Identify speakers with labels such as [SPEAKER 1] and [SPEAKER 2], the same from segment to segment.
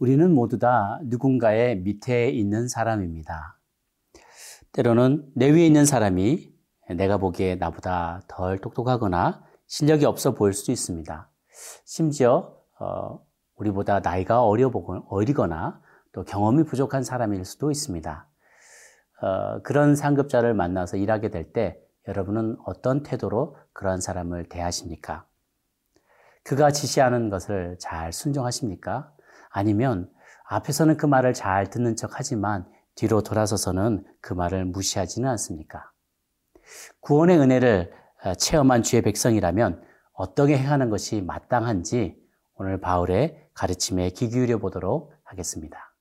[SPEAKER 1] 우리는 모두 다 누군가의 밑에 있는 사람입니다. 때로는 내 위에 있는 사람이 내가 보기에 나보다 덜 똑똑하거나 실력이 없어 보일 수도 있습니다. 심지어 어, 우리보다 나이가 어려 어리거나 또 경험이 부족한 사람일 수도 있습니다. 어, 그런 상급자를 만나서 일하게 될 때 여러분은 어떤 태도로 그런 사람을 대하십니까? 그가 지시하는 것을 잘 순종하십니까? 아니면 앞에서는 그 말을 잘 듣는 척 하지만 뒤로 돌아서서는 그 말을 무시하지는 않습니까? 구원의 은혜를 어, 체험한 주의 백성이라면 어떻게 행하는 것이 마땅한지 오늘 바울의 가르침에 귀 기울여 보도록 하겠습니다.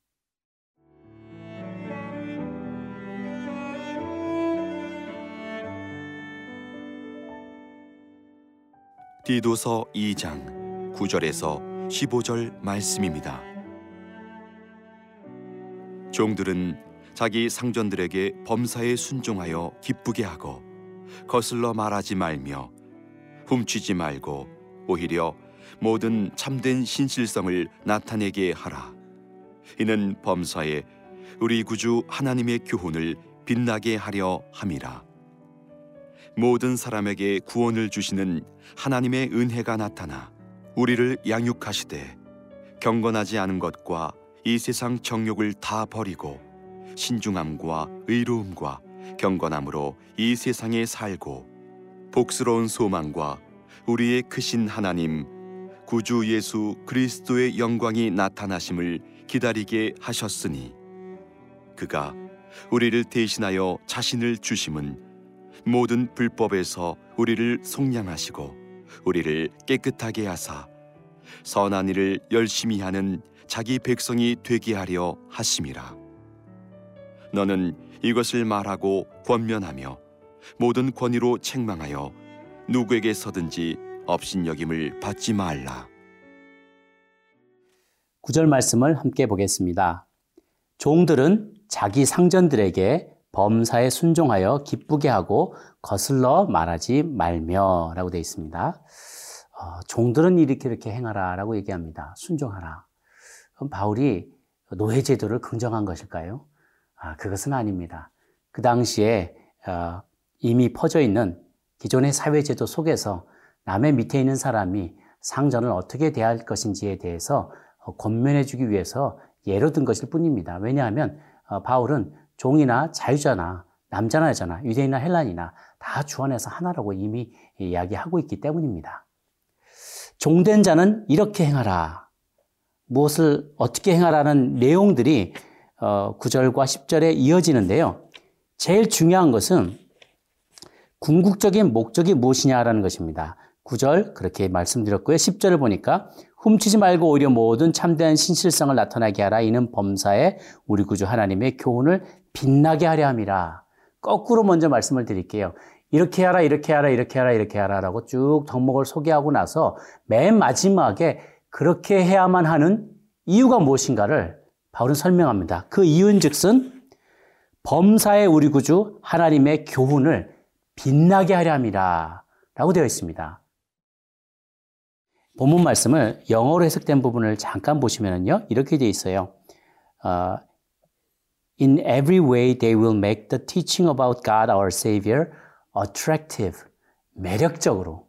[SPEAKER 2] 디도서 2장 9절에서 15절 말씀입니다. 종들은 자기 상전들에게 범사에 순종하여 기쁘게 하고 거슬러 말하지 말며 훔치지 말고 오히려 모든 참된 신실성을 나타내게 하라. 이는 범사에 우리 구주 하나님의 교훈을 빛나게 하려 함이라. 모든 사람에게 구원을 주시는 하나님의 은혜가 나타나 우리를 양육하시되 경건하지 않은 것과 이 세상 정욕을 다 버리고 신중함과 의로움과 경건함으로 이 세상에 살고 복스러운 소망과 우리의 크신 하나님 구주 예수 그리스도의 영광이 나타나심을 기다리게 하셨으니 그가 우리를 대신하여 자신을 주심은 모든 불법에서 우리를 속량하시고 우리를 깨끗하게 하사 선한 일을 열심히 하는 자기 백성이 되게 하려 하심이라. 너는 이것을 말하고 권면하며 모든 권위로 책망하여 누구에게서든지 업신여김을 받지 말라.
[SPEAKER 1] 구절 말씀을 함께 보겠습니다. 종들은 자기 상전들에게 범사에 순종하여 기쁘게 하고 거슬러 말하지 말며 라고 되어 있습니다. 어, 종들은 이렇게 이렇게 행하라 라고 얘기합니다. 순종하라. 그럼 바울이 노예제도를 긍정한 것일까요? 아, 그것은 아닙니다. 그 당시에 어, 이미 퍼져 있는 기존의 사회제도 속에서 남의 밑에 있는 사람이 상전을 어떻게 대할 것인지에 대해서 어, 권면해 주기 위해서 예로 든 것일 뿐입니다. 왜냐하면 어, 바울은 종이나 자유자나 남자나 여자나 유대인이나 헬란이나 다 주 안에서 하나라고 이미 이야기하고 있기 때문입니다. 종된 자는 이렇게 행하라. 무엇을 어떻게 행하라는 내용들이 9절과 어, 10절에 이어지는데요. 제일 중요한 것은 궁극적인 목적이 무엇이냐라는 것입니다. 9절 그렇게 말씀드렸고요. 10절을 보니까 훔치지 말고 오히려 모든 참된 신실성을 나타나게 하라. 이는 범사에 우리 구주 하나님의 교훈을 빛나게 하려 함이라. 거꾸로 먼저 말씀을 드릴게요. 이렇게 하라, 이렇게 하라, 이렇게 하라, 이렇게 하라 라고 쭉 덕목을 소개하고 나서 맨 마지막에 그렇게 해야만 하는 이유가 무엇인가를 바울은 설명합니다. 그 이유는 즉슨 범사의 우리 구주 하나님의 교훈을 빛나게 하려 함이라. 라고 되어 있습니다. 본문 말씀을 영어로 해석된 부분을 잠깐 보시면요. 이렇게 되어 있어요. 어, In every way they will make the teaching about God our Savior attractive. 매력적으로.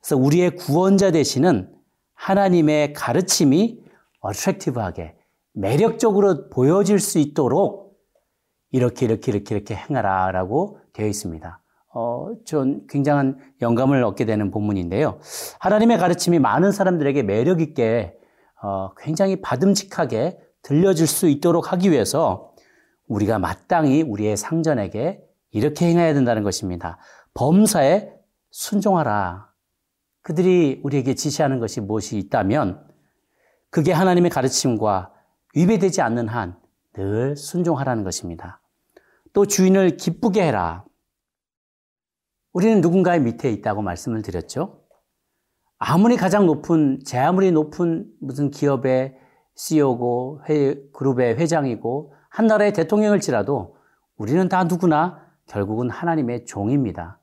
[SPEAKER 1] 그래서 우리의 구원자 되시는 하나님의 가르침이 attractive하게 매력적으로 보여질 수 있도록 이렇게 이렇게 이렇게 이렇게 행하라 라고 되어 있습니다. 어, 전 굉장한 영감을 얻게 되는 본문인데요. 하나님의 가르침이 많은 사람들에게 매력 있게 어, 굉장히 받음직하게 들려질 수 있도록 하기 위해서 우리가 마땅히 우리의 상전에게 이렇게 행해야 된다는 것입니다. 범사에 순종하라. 그들이 우리에게 지시하는 것이 무엇이 있다면 그게 하나님의 가르침과 위배되지 않는 한 늘 순종하라는 것입니다. 또 주인을 기쁘게 해라. 우리는 누군가의 밑에 있다고 말씀을 드렸죠. 아무리 가장 높은, 제 아무리 높은 무슨 기업의 CEO고, 회, 그룹의 회장이고, 한 나라의 대통령일지라도 우리는 다 누구나 결국은 하나님의 종입니다.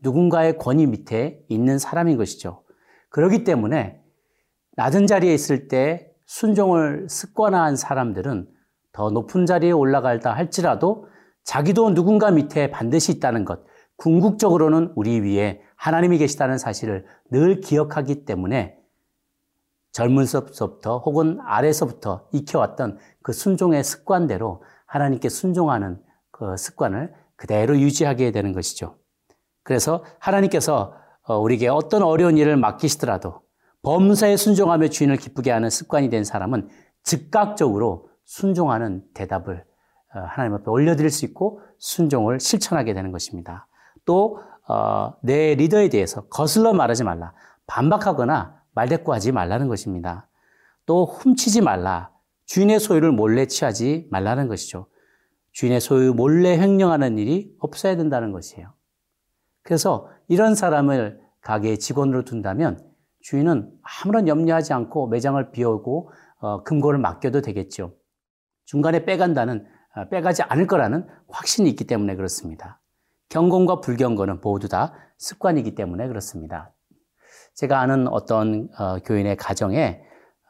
[SPEAKER 1] 누군가의 권위 밑에 있는 사람인 것이죠. 그렇기 때문에 낮은 자리에 있을 때 순종을 습관화한 사람들은 더 높은 자리에 올라갈다 할지라도 자기도 누군가 밑에 반드시 있다는 것, 궁극적으로는 우리 위에 하나님이 계시다는 사실을 늘 기억하기 때문에 젊은 섭부터 혹은 아래서부터 익혀왔던 그 순종의 습관대로 하나님께 순종하는 그 습관을 그대로 유지하게 되는 것이죠. 그래서 하나님께서 어, 우리에게 어떤 어려운 일을 맡기시더라도 범사에 순종하며 주인을 기쁘게 하는 습관이 된 사람은 즉각적으로 순종하는 대답을 어, 하나님 앞에 올려드릴 수 있고 순종을 실천하게 되는 것입니다. 또내 어, 리더에 대해서 거슬러 말하지 말라. 반박하거나 말대꾸하지 말라는 것입니다. 또 훔치지 말라. 주인의 소유를 몰래 취하지 말라는 것이죠. 주인의 소유 몰래 횡령하는 일이 없어야 된다는 것이에요. 그래서 이런 사람을 가게의 직원으로 둔다면 주인은 아무런 염려하지 않고 매장을 비우고 어, 금고를 맡겨도 되겠죠. 중간에 빼간다는 어, 빼가지 않을 거라는 확신이 있기 때문에 그렇습니다. 경건과 불경건은 모두 다 습관이기 때문에 그렇습니다. 제가 아는 어떤 어, 교인의 가정에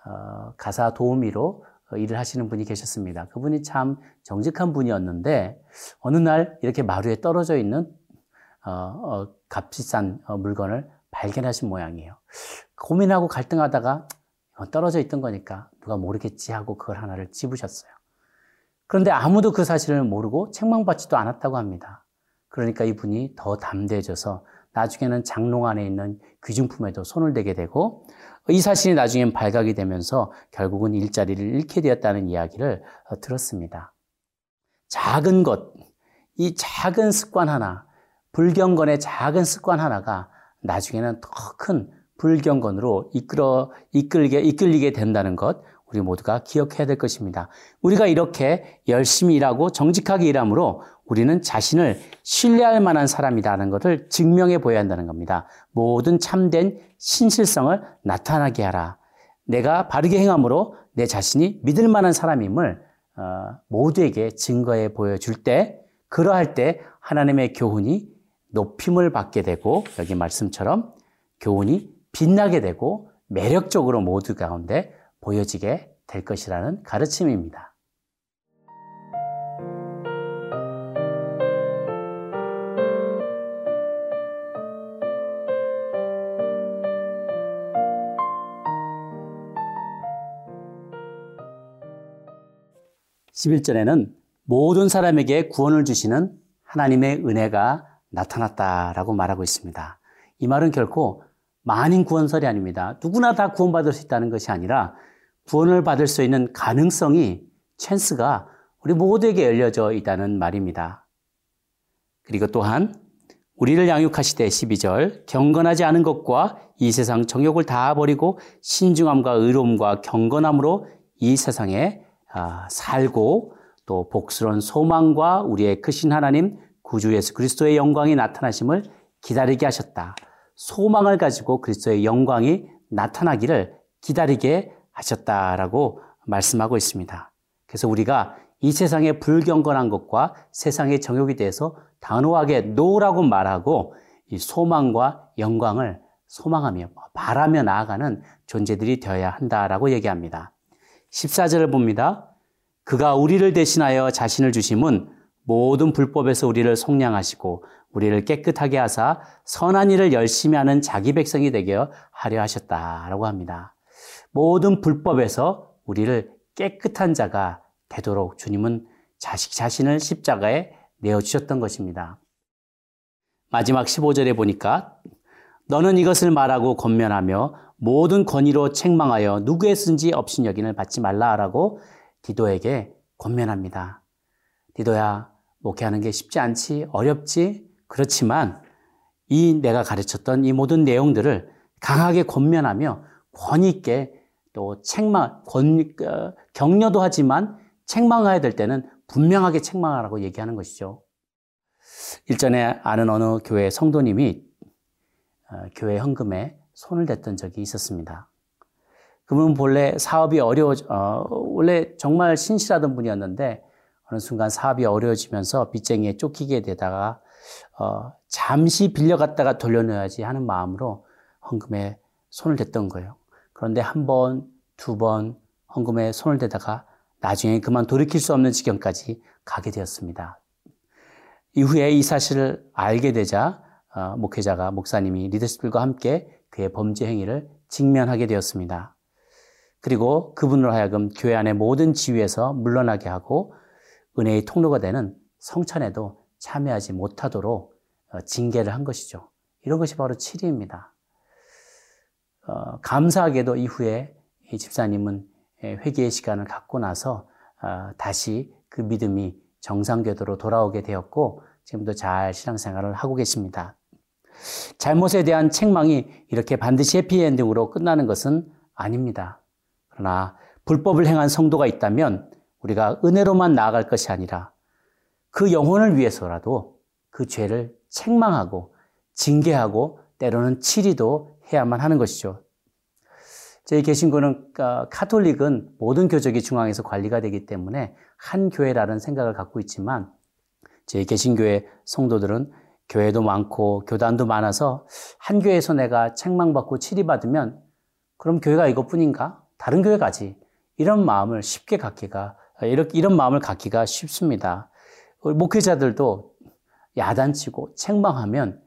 [SPEAKER 1] 어, 가사 도우미로 어, 일을 하시는 분이 계셨습니다. 그분이 참 정직한 분이었는데 어느 날 이렇게 마루에 떨어져 있는 어, 어, 값비싼 어, 물건을 발견하신 모양이에요. 고민하고 갈등하다가 떨어져 있던 거니까 누가 모르겠지 하고 그걸 하나를 집으셨어요. 그런데 아무도 그 사실을 모르고 책망받지도 않았다고 합니다. 그러니까 이분이 더 담대해져서 나중에는 장롱 안에 있는 귀중품에도 손을 대게 되고 이 사실이 나중엔 발각이 되면서 결국은 일자리를 잃게 되었다는 이야기를 어, 들었습니다. 작은 것, 이 작은 습관 하나, 불경건의 작은 습관 하나가 나중에는 더 큰 불경건으로 이끌어, 이끌게, 이끌리게 된다는 것, 우리 모두가 기억해야 될 것입니다. 우리가 이렇게 열심히 일하고 정직하게 일함으로 우리는 자신을 신뢰할 만한 사람이라는 것을 증명해 보여야 한다는 겁니다. 모든 참된 신실성을 나타나게 하라. 내가 바르게 행함으로 내 자신이 믿을 만한 사람임을 어, 모두에게 증거해 보여줄 때, 그러할 때 하나님의 교훈이 높임을 받게 되고 여기 말씀처럼 교훈이 빛나게 되고 매력적으로 모두 가운데 보여지게 될 것이라는 가르침입니다. 11절에는 모든 사람에게 구원을 주시는 하나님의 은혜가 나타났다라고 말하고 있습니다. 이 말은 결코 만인 구원설이 아닙니다. 누구나 다 구원받을 수 있다는 것이 아니라 구원을 받을 수 있는 가능성이 찬스가 우리 모두에게 열려져 있다는 말입니다. 그리고 또한 우리를 양육하시되 12절 경건하지 않은 것과 이 세상 정욕을 다 버리고 신중함과 의로움과 경건함으로 이 세상에 아, 살고 또 복스러운 소망과 우리의 크신 하나님 구주 예수 그리스도의 영광이 나타나심을 기다리게 하셨다. 소망을 가지고 그리스도의 영광이 나타나기를 기다리게 하셨다라고 말씀하고 있습니다. 그래서 우리가 이 세상의 불경건한 것과 세상의 정욕에 대해서 단호하게 노라고 말하고 이 소망과 영광을 소망하며 바라며 나아가는 존재들이 되어야 한다라고 얘기합니다. 14절을 봅니다. 그가 우리를 대신하여 자신을 주심은 모든 불법에서 우리를 속량하시고 우리를 깨끗하게 하사 선한 일을 열심히 하는 자기 백성이 되게 하려 하셨다라고 합니다. 모든 불법에서 우리를 깨끗한 자가 되도록 주님은 자식 자신을 십자가에 내어 주셨던 것입니다. 마지막 15절에 보니까 너는 이것을 말하고 권면하며 모든 권위로 책망하여 누구의 쓴지 없인 여긴을 받지 말라라고 디도에게 권면합니다. 디도야, 목회하는 게 쉽지 않지, 어렵지. 그렇지만 이 내가 가르쳤던 이 모든 내용들을 강하게 권면하며 권위 있게 또 책망, 권, 어, 격려도 하지만 책망해야 될 때는 분명하게 책망하라고 얘기하는 것이죠. 일전에 아는 어느 교회 성도님이 어, 교회 헌금에 손을 댔던 적이 있었습니다. 그분 본래 사업이 어려워, 어, 원래 정말 신실하던 분이었는데 어느 순간 사업이 어려워지면서 빚쟁이에 쫓기게 되다가 어, 잠시 빌려갔다가 돌려놓아야지 하는 마음으로 헌금에 손을 댔던 거예요. 그런데 한 번, 두 번 헌금에 손을 대다가 나중에 그만 돌이킬 수 없는 지경까지 가게 되었습니다. 이후에 이 사실을 알게 되자 어, 목회자가 목사님이 리더십들과 함께 그의 범죄 행위를 직면하게 되었습니다. 그리고 그분으로 하여금 교회 안의 모든 지위에서 물러나게 하고 은혜의 통로가 되는 성찬에도 참여하지 못하도록 어, 징계를 한 것이죠. 이런 것이 바로 7위입니다. 어, 감사하게도 이후에 이 집사님은 회개의 시간을 갖고 나서 어, 다시 그 믿음이 정상궤도로 돌아오게 되었고 지금도 잘 신앙생활을 하고 계십니다. 잘못에 대한 책망이 이렇게 반드시 해피엔딩으로 끝나는 것은 아닙니다. 그러나 불법을 행한 성도가 있다면 우리가 은혜로만 나아갈 것이 아니라 그 영혼을 위해서라도 그 죄를 책망하고 징계하고 때로는 치리도 해야만 하는 것이죠. 저희 개신교는 어, 카톨릭은 모든 교적이 중앙에서 관리가 되기 때문에 한 교회라는 생각을 갖고 있지만 저희 개신교의 성도들은 교회도 많고 교단도 많아서 한 교회에서 내가 책망받고 치리받으면 그럼 교회가 이것뿐인가? 다른 교회 가지. 이런 마음을 쉽게 갖기가 이렇게 이런 마음을 갖기가 쉽습니다. 목회자들도 야단치고 책망하면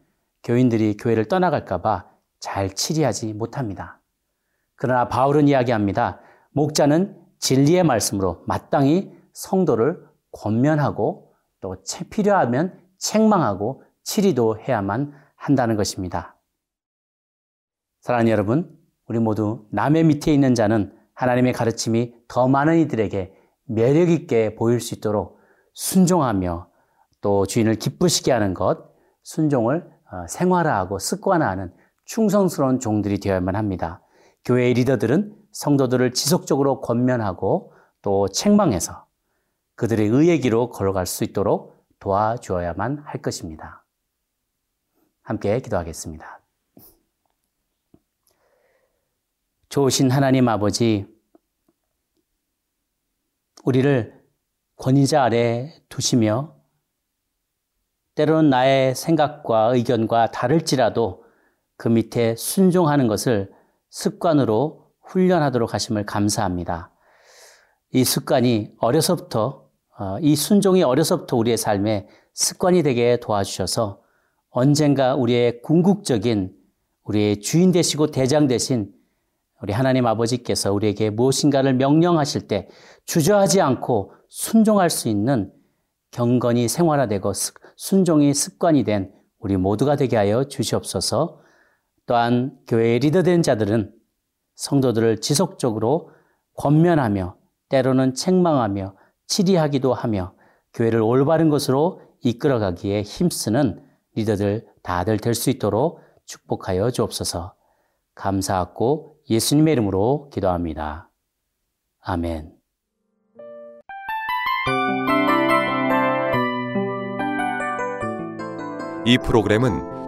[SPEAKER 1] 교인들이 교회를 떠나갈까봐 잘 치리하지 못합니다. 그러나 바울은 이야기합니다. 목자는 진리의 말씀으로 마땅히 성도를 권면하고 또 필요하면 책망하고 치리도 해야만 한다는 것입니다. 사랑하는 여러분, 우리 모두 남의 밑에 있는 자는 하나님의 가르침이 더 많은 이들에게 매력 있게 보일 수 있도록 순종하며 또 주인을 기쁘시게 하는 것, 순종을 어, 생활화하고 습관화하는 충성스러운 종들이 되어야만 합니다. 교회의 리더들은 성도들을 지속적으로 권면하고 또 책망해서 그들의 의의 길로 걸어갈 수 있도록 도와주어야만 할 것입니다. 함께 기도하겠습니다. 좋으신 하나님 아버지, 우리를 권위자 아래 두시며 때로는 나의 생각과 의견과 다를지라도 그 밑에 순종하는 것을 습관으로 훈련하도록 하심을 감사합니다. 이 습관이 어려서부터, 어, 이 순종이 어려서부터 우리의 삶에 습관이 되게 도와주셔서 언젠가 우리의 궁극적인 우리의 주인 되시고 대장 되신 우리 하나님 아버지께서 우리에게 무엇인가를 명령하실 때 주저하지 않고 순종할 수 있는 경건이 생활화되고 순종이 습관이 된 우리 모두가 되게 하여 주시옵소서 또한 교회의 리더된 자들은 성도들을 지속적으로 권면하며 때로는 책망하며 치리하기도 하며 교회를 올바른 것으로 이끌어가기에 힘쓰는 리더들 다들 될 수 있도록 축복하여 주옵소서 감사하고 예수님의 이름으로 기도합니다. 아멘.
[SPEAKER 3] 이 프로그램은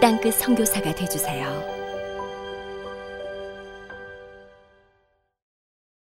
[SPEAKER 4] 땅끝 성교사가 되주세요